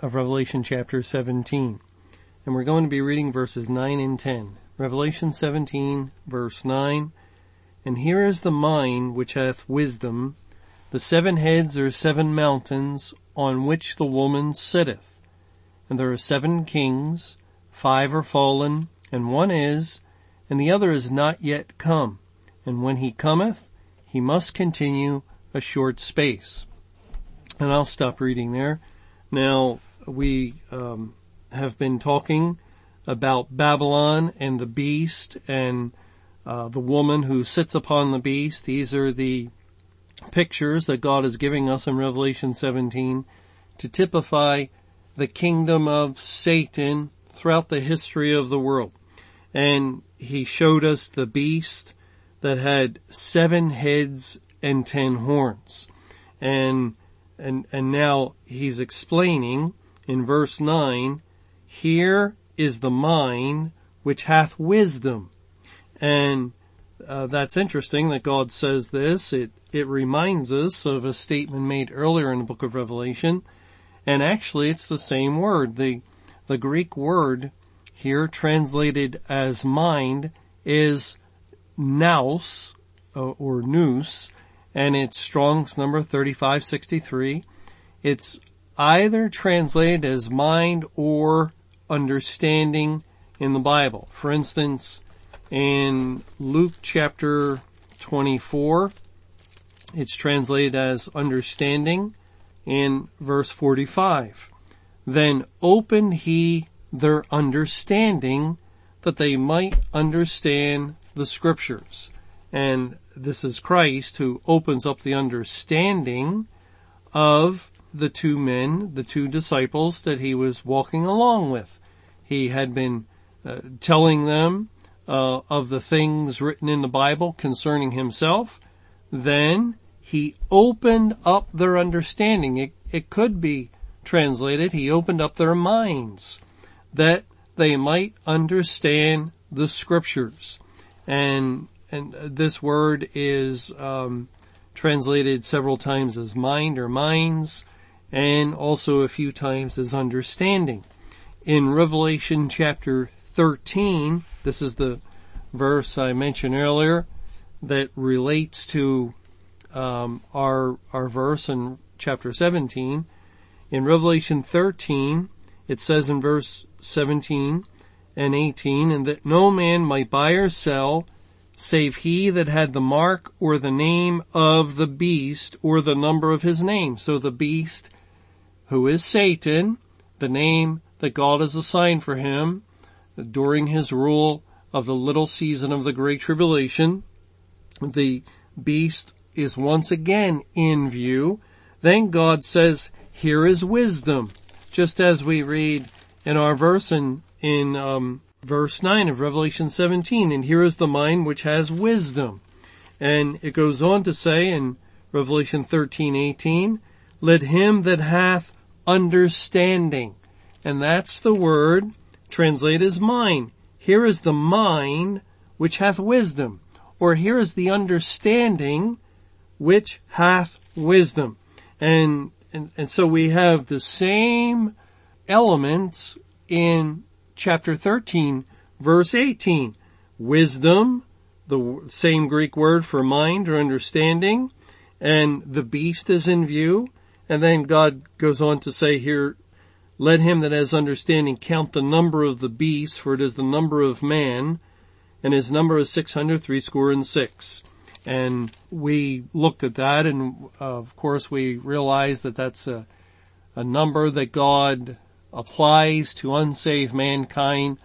of Revelation chapter 17. And we're going to be reading verses 9 and 10. Revelation 17 verse 9. And here is the mind which hath wisdom. The seven heads are seven mountains on which the woman sitteth. And there are seven kings, five are fallen, and one is, and the other is not yet come. And when he cometh, he must continue a short space. And I'll stop reading there. Now, we um, have been talking about Babylon and the beast and uh, the woman who sits upon the beast. These are the pictures that God is giving us in Revelation 17 to typify the kingdom of Satan throughout the history of the world. And he showed us the beast that had seven heads and ten horns. And and, and now he's explaining in verse 9, here is the mind which hath wisdom. And uh, that's interesting that God says this. It, it reminds us of a statement made earlier in the book of Revelation. And actually it's the same word. The, the Greek word here translated as mind is nous uh, or nous and it's Strong's number 3563. It's either translated as mind or understanding in the Bible. For instance, in Luke chapter 24, it's translated as understanding in verse 45. Then opened he their understanding that they might understand the scriptures. And this is Christ who opens up the understanding of the two men, the two disciples that he was walking along with. He had been uh, telling them uh, of the things written in the Bible concerning himself. Then he opened up their understanding. It, it could be translated, he opened up their minds that they might understand the scriptures. And and this word is um, translated several times as mind or minds, and also a few times as understanding. In Revelation chapter 13, this is the verse I mentioned earlier that relates to um, our our verse in chapter 17. In Revelation 13, it says in verse 17 and 18, and that no man might buy or sell save he that had the mark or the name of the beast or the number of his name. So the beast, who is Satan, the name that God has assigned for him during his rule of the little season of the great tribulation, the beast is once again in view. Then God says, here is wisdom, just as we read in our verse in, in um, verse 9 of Revelation 17, and here is the mind which has wisdom. And it goes on to say in Revelation 13, 18, let him that hath understanding. And that's the word translated as mind. Here is the mind which hath wisdom. Or here is the understanding which hath wisdom. And, and, and so we have the same elements in chapter 13 verse 18. Wisdom, the same Greek word for mind or understanding, and the beast is in view. And then God goes on to say here, let him that has understanding count the number of the beast, for it is the number of man, and his number is six hundred three score and six. And we looked at that and of course we realized that that's a, a number that God applies to unsaved mankind.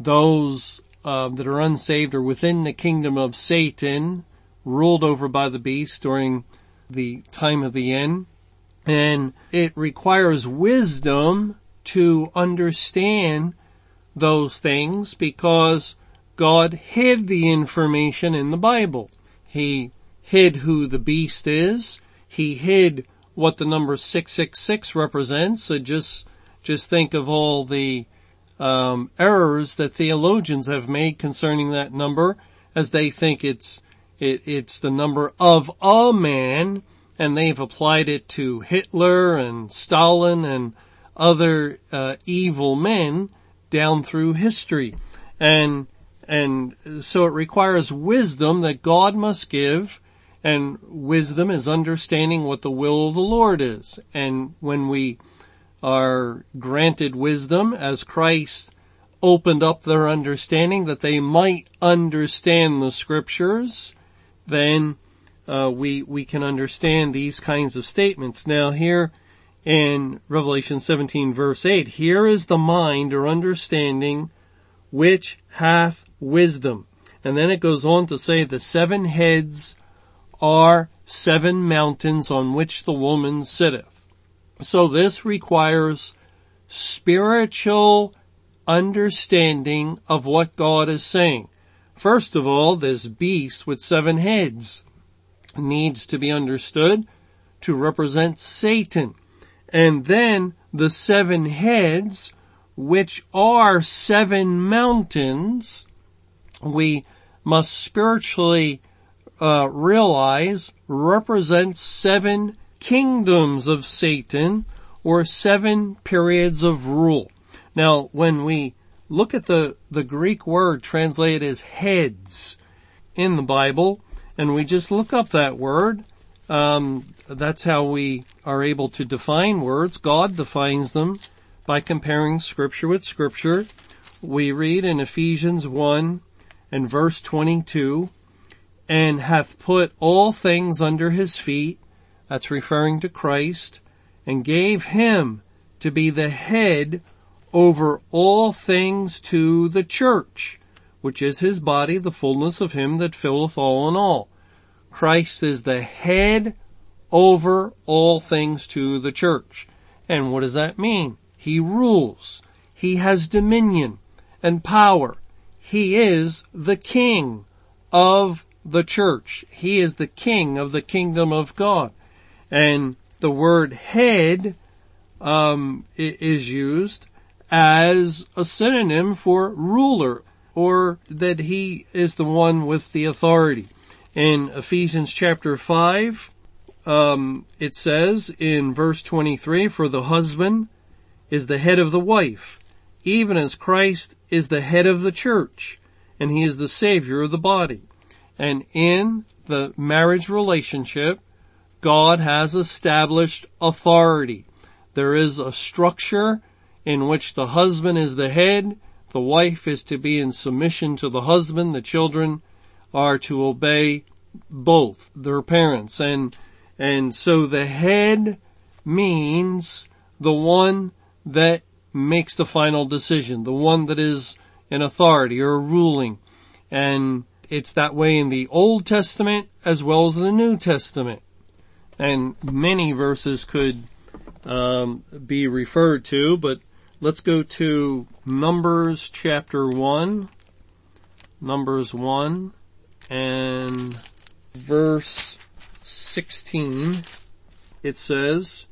Those uh, that are unsaved are within the kingdom of Satan, ruled over by the beast during the time of the end. And it requires wisdom to understand those things because God hid the information in the Bible. He hid who the beast is. He hid what the number 666 represents. So just, just think of all the um, errors that theologians have made concerning that number as they think it's it, it's the number of a man and they've applied it to Hitler and Stalin and other uh, evil men down through history. And and so it requires wisdom that God must give and wisdom is understanding what the will of the Lord is. And when we are granted wisdom as Christ opened up their understanding that they might understand the scriptures, then uh, we we can understand these kinds of statements. Now here in Revelation 17 verse 8, here is the mind or understanding which hath wisdom. And then it goes on to say the seven heads are seven mountains on which the woman sitteth. So this requires spiritual understanding of what God is saying. First of all, this beast with seven heads needs to be understood to represent Satan. And then the seven heads, which are seven mountains, we must spiritually uh, realize represent seven kingdoms of Satan or seven periods of rule. Now, when we look at the, the Greek word translated as heads in the Bible, and we just look up that word, um, that's how we are able to define words. God defines them by comparing scripture with scripture. We read in Ephesians 1 and verse 22, and hath put all things under his feet, that's referring to Christ, and gave him to be the head over all things to the church, which is his body, the fullness of him that filleth all in all. Christ is the head over all things to the church. And what does that mean? He rules. He has dominion and power. He is the king of the church. He is the king of the kingdom of God. And the word head um, is used as a synonym for ruler or that he is the one with the authority. In Ephesians chapter 5, um, it says in verse 23, for the husband is the head of the wife, even as Christ is the head of the church, and he is the savior of the body. And in the marriage relationship, God has established authority. There is a structure in which the husband is the head, the wife is to be in submission to the husband, the children are to obey both their parents. And, and so the head means the one that makes the final decision, the one that is in authority or ruling. And it's that way in the Old Testament as well as the New Testament and many verses could um, be referred to, but let's go to Numbers chapter 1, Numbers 1 and verse 16. It says,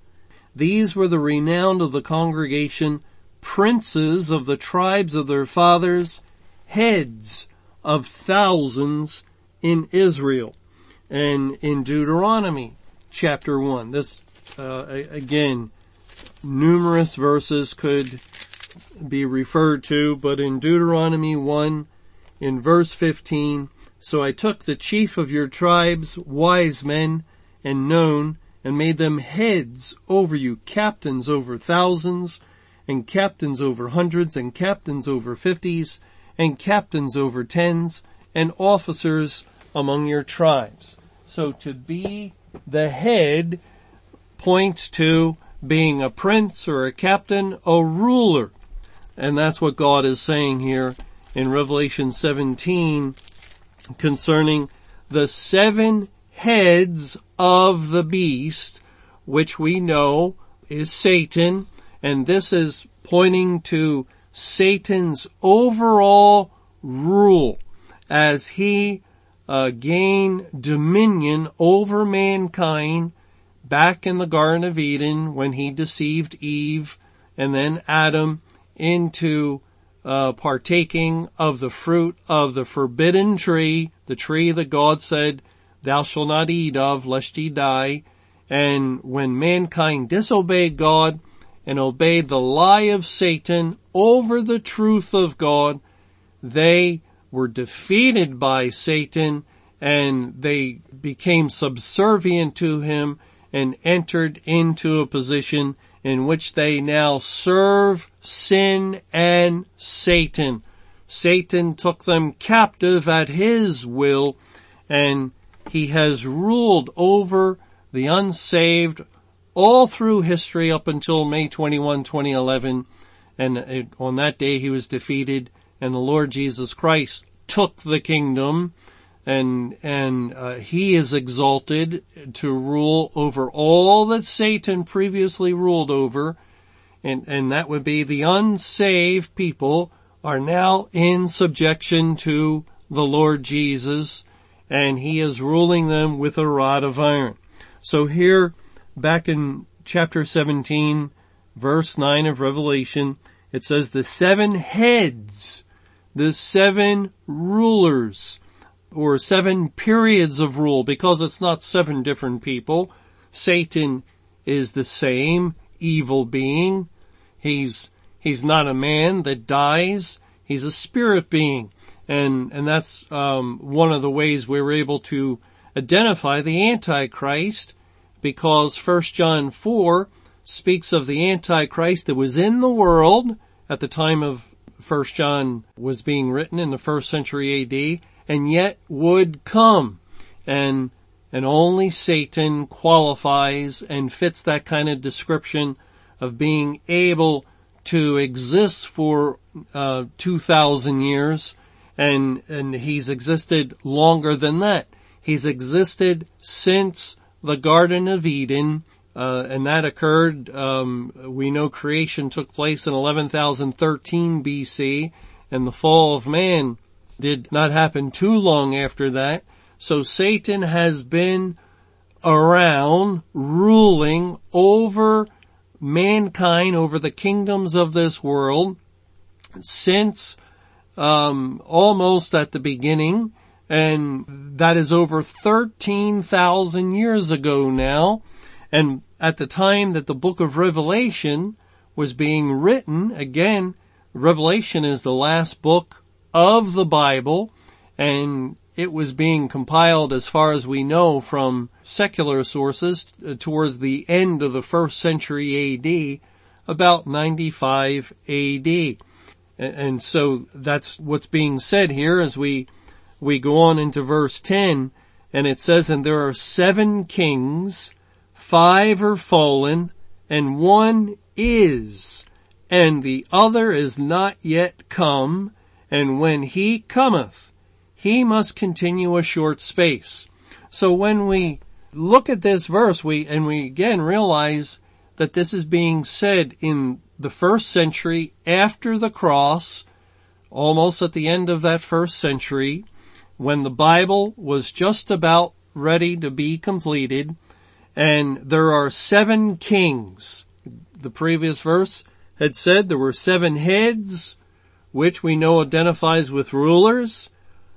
These were the renowned of the congregation, princes of the tribes of their fathers, heads of thousands in Israel. And in Deuteronomy chapter 1. This, uh, again, numerous verses could be referred to, but in Deuteronomy 1, in verse 15, so I took the chief of your tribes, wise men, and known, and made them heads over you, captains over thousands, and captains over hundreds, and captains over fifties, and captains over tens, and officers among your tribes. So to be the head points to being a prince or a captain, a ruler. And that's what God is saying here in Revelation 17 concerning the seven heads of the beast, which we know is Satan. And this is pointing to Satan's overall rule as he uh, gained dominion over mankind back in the Garden of Eden when he deceived Eve and then Adam into uh, partaking of the fruit of the forbidden tree, the tree that God said, thou shalt not eat of lest ye die. And when mankind disobeyed God and obeyed the lie of Satan over the truth of God, they were defeated by Satan and they became subservient to him and entered into a position in which they now serve sin and Satan. Satan took them captive at his will and he has ruled over the unsaved all through history up until May 21, 2011. And on that day he was defeated and the Lord Jesus Christ took the kingdom and and uh, he is exalted to rule over all that Satan previously ruled over, and and that would be the unsaved people are now in subjection to the Lord Jesus, and he is ruling them with a rod of iron. So here, back in chapter 17, verse 9 of Revelation, it says the seven heads, the seven rulers, or seven periods of rule because it's not seven different people. Satan is the same evil being. He's, he's not a man that dies. He's a spirit being. And, and that's, um, one of the ways we were able to identify the Antichrist because 1 John 4 speaks of the Antichrist that was in the world at the time of 1 John was being written in the first century AD and yet would come. And, and only Satan qualifies and fits that kind of description of being able to exist for, uh, 2,000 years and, and he's existed longer than that. He's existed since the Garden of Eden, uh, and that occurred, um, we know creation took place in 11,013 BC, and the fall of man did not happen too long after that. So Satan has been around ruling over mankind, over the kingdoms of this world since um, almost at the beginning, and that is over 13,000 years ago now. And at the time that the book of Revelation was being written, again, Revelation is the last book of the Bible and it was being compiled as far as we know from secular sources uh, towards the end of the first century AD, about 95 AD. And so that's what's being said here as we, we go on into verse 10 and it says, and there are seven kings, five are fallen and one is, and the other is not yet come and when he cometh, he must continue a short space. So when we look at this verse, we, and we again realize that this is being said in the first century after the cross, almost at the end of that first century, when the Bible was just about ready to be completed, and there are seven kings. The previous verse had said there were seven heads, which we know identifies with rulers,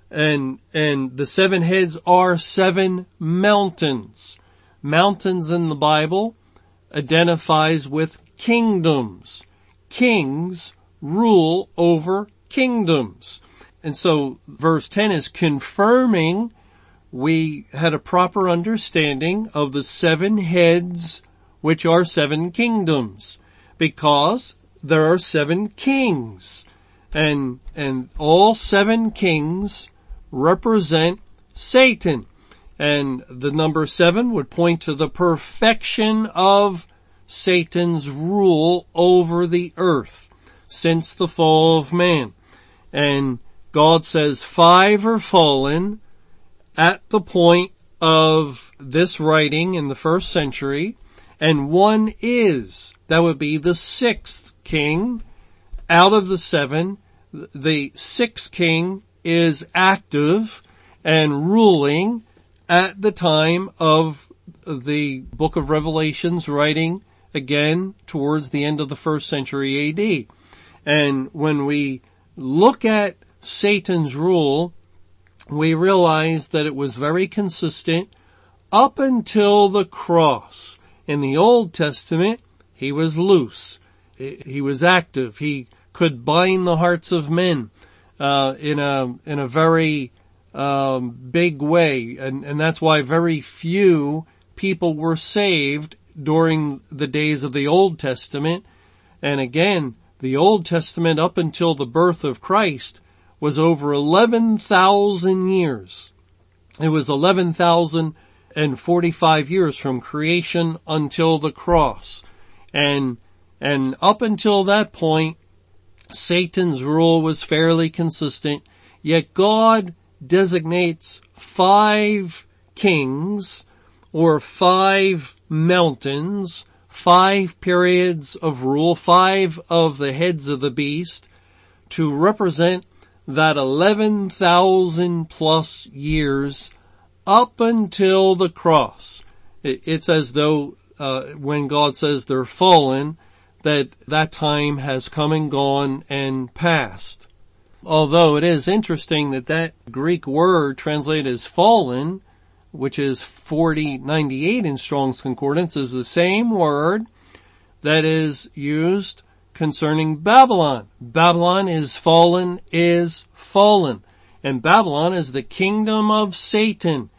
and, and the seven heads are seven mountains. Mountains in the Bible identifies with kingdoms. Kings rule over kingdoms. And so verse 10 is confirming we had a proper understanding of the seven heads which are seven kingdoms because there are seven kings and, and all seven kings represent Satan. And the number seven would point to the perfection of Satan's rule over the earth since the fall of man. And God says five are fallen at the point of this writing in the first century and one is. That would be the sixth king out of the seven. The sixth king is active and ruling at the time of the book of Revelations writing again towards the end of the first century AD. And when we look at Satan's rule, we realize that it was very consistent up until the cross. In the Old Testament, he was loose. He was active. He could bind the hearts of men uh, in a in a very um, big way, and, and that's why very few people were saved during the days of the Old Testament. And again, the Old Testament up until the birth of Christ was over 11,000 years. It was 11,045 years from creation until the cross. And, and up until that point, Satan's rule was fairly consistent, yet God designates five kings or five mountains, five periods of rule, five of the heads of the beast to represent that 11,000 plus years up until the cross. It's as though uh, when God says they're fallen, that that time has come and gone and passed. Although it is interesting that that Greek word translated as fallen which is 4098 in Strong's Concordance, is the same word that is used concerning Babylon. Babylon is fallen, is fallen. And Babylon is the kingdom of Satan.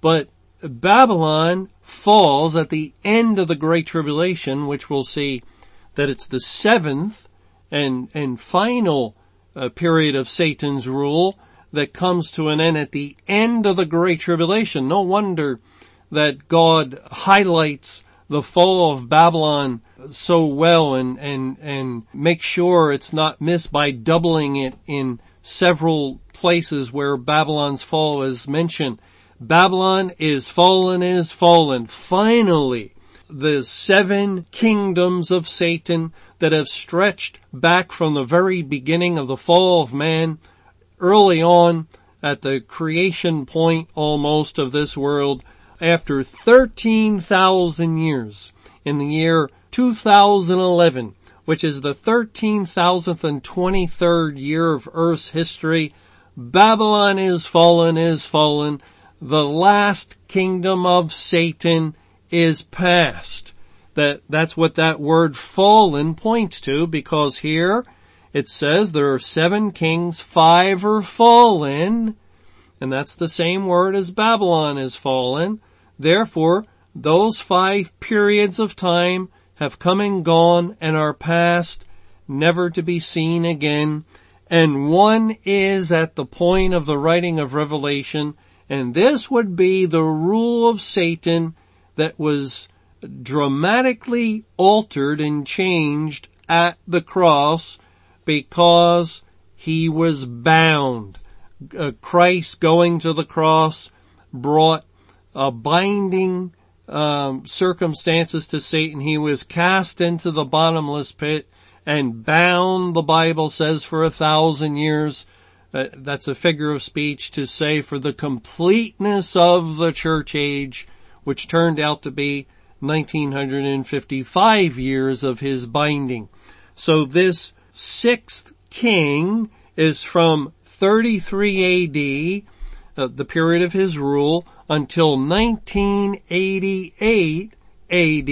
But Babylon falls at the end of the Great Tribulation, which we'll see that it's the seventh and, and final uh, period of Satan's rule that comes to an end at the end of the Great Tribulation. No wonder that God highlights the fall of Babylon so well and, and, and make sure it's not missed by doubling it in several places where Babylon's fall is mentioned. Babylon is fallen is fallen. Finally, the seven kingdoms of Satan that have stretched back from the very beginning of the fall of man early on at the creation point almost of this world after 13,000 years in the year 2011, which is the 13,000th and 23rd year of Earth's history. Babylon is fallen, is fallen. The last kingdom of Satan is past. That, that's what that word fallen points to because here it says there are seven kings, five are fallen, and that's the same word as Babylon is fallen. Therefore, those five periods of time have come and gone and are past, never to be seen again. And one is at the point of the writing of Revelation, and this would be the rule of Satan that was dramatically altered and changed at the cross because he was bound. Uh, Christ going to the cross brought a binding um, circumstances to Satan. He was cast into the bottomless pit and bound, the Bible says, for a thousand years. Uh, that's a figure of speech to say for the completeness of the church age, which turned out to be 1955 years of his binding. So this sixth king is from 33 AD, uh, the period of his rule, until 1988 AD.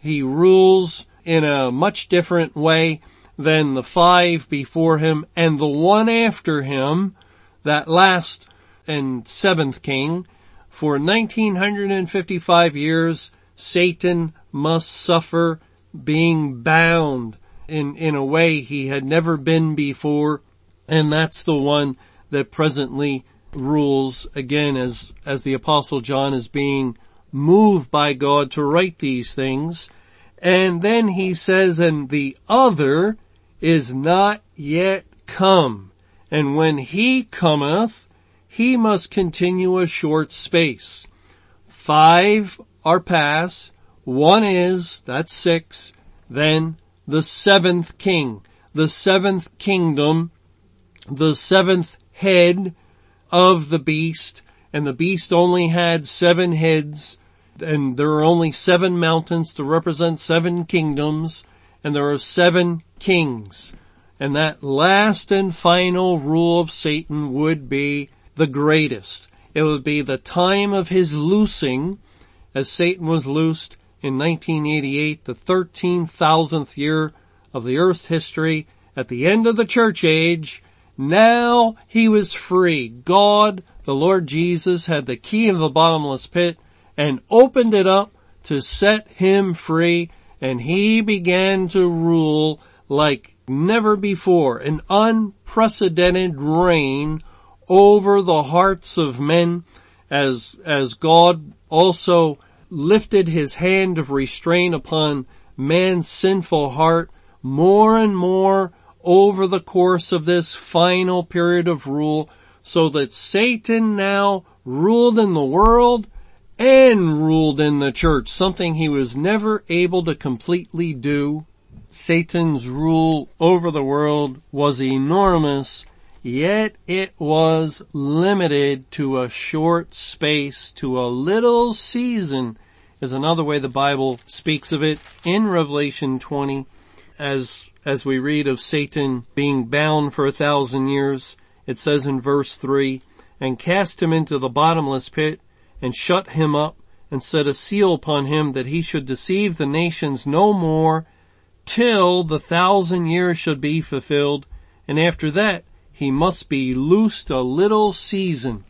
He rules in a much different way than the five before him and the one after him, that last and seventh king. For 1955 years, Satan must suffer being bound in, in a way he had never been before. And that's the one that presently rules again as, as the apostle John is being moved by God to write these things. And then he says, and the other is not yet come. And when he cometh, he must continue a short space. Five are past, One is, that's six, then the seventh king, the seventh kingdom, the seventh head of the beast, and the beast only had seven heads, and there are only seven mountains to represent seven kingdoms, and there are seven kings. And that last and final rule of Satan would be the greatest. It would be the time of his loosing, as Satan was loosed in 1988, the 13,000th year of the earth's history, at the end of the church age, now he was free. God, the Lord Jesus, had the key of the bottomless pit and opened it up to set him free and he began to rule like never before, an unprecedented reign over the hearts of men as, as God also lifted his hand of restraint upon man's sinful heart more and more over the course of this final period of rule so that Satan now ruled in the world and ruled in the church, something he was never able to completely do. Satan's rule over the world was enormous, yet it was limited to a short space, to a little season, is another way the Bible speaks of it in Revelation 20 as, as we read of Satan being bound for a thousand years. It says in verse three, and cast him into the bottomless pit and shut him up and set a seal upon him that he should deceive the nations no more till the thousand years should be fulfilled. And after that, he must be loosed a little season.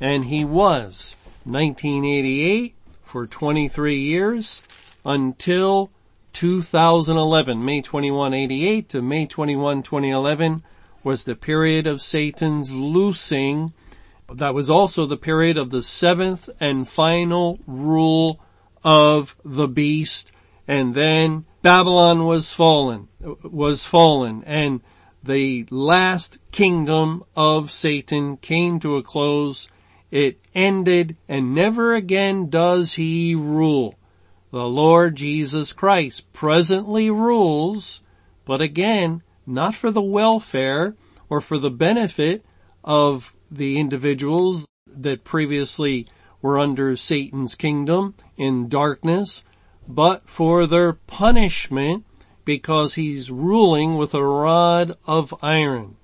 And he was 1988 for 23 years until 2011, May 21, 88 to May 21, 2011 was the period of Satan's loosing. That was also the period of the seventh and final rule of the beast. And then Babylon was fallen, was fallen and the last kingdom of Satan came to a close. It ended and never again does he rule the Lord Jesus Christ presently rules, but again, not for the welfare or for the benefit of the individuals that previously were under Satan's kingdom in darkness, but for their punishment because he's ruling with a rod of iron.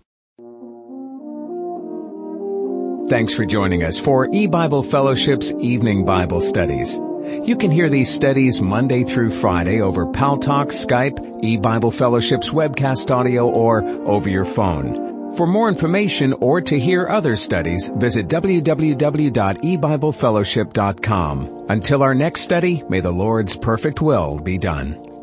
Thanks for joining us for E-Bible Fellowship's Evening Bible Studies. You can hear these studies Monday through Friday over Paltalk, Skype, eBible Fellowship's webcast audio, or over your phone. For more information or to hear other studies, visit www.ebiblefellowship.com. Until our next study, may the Lord's perfect will be done.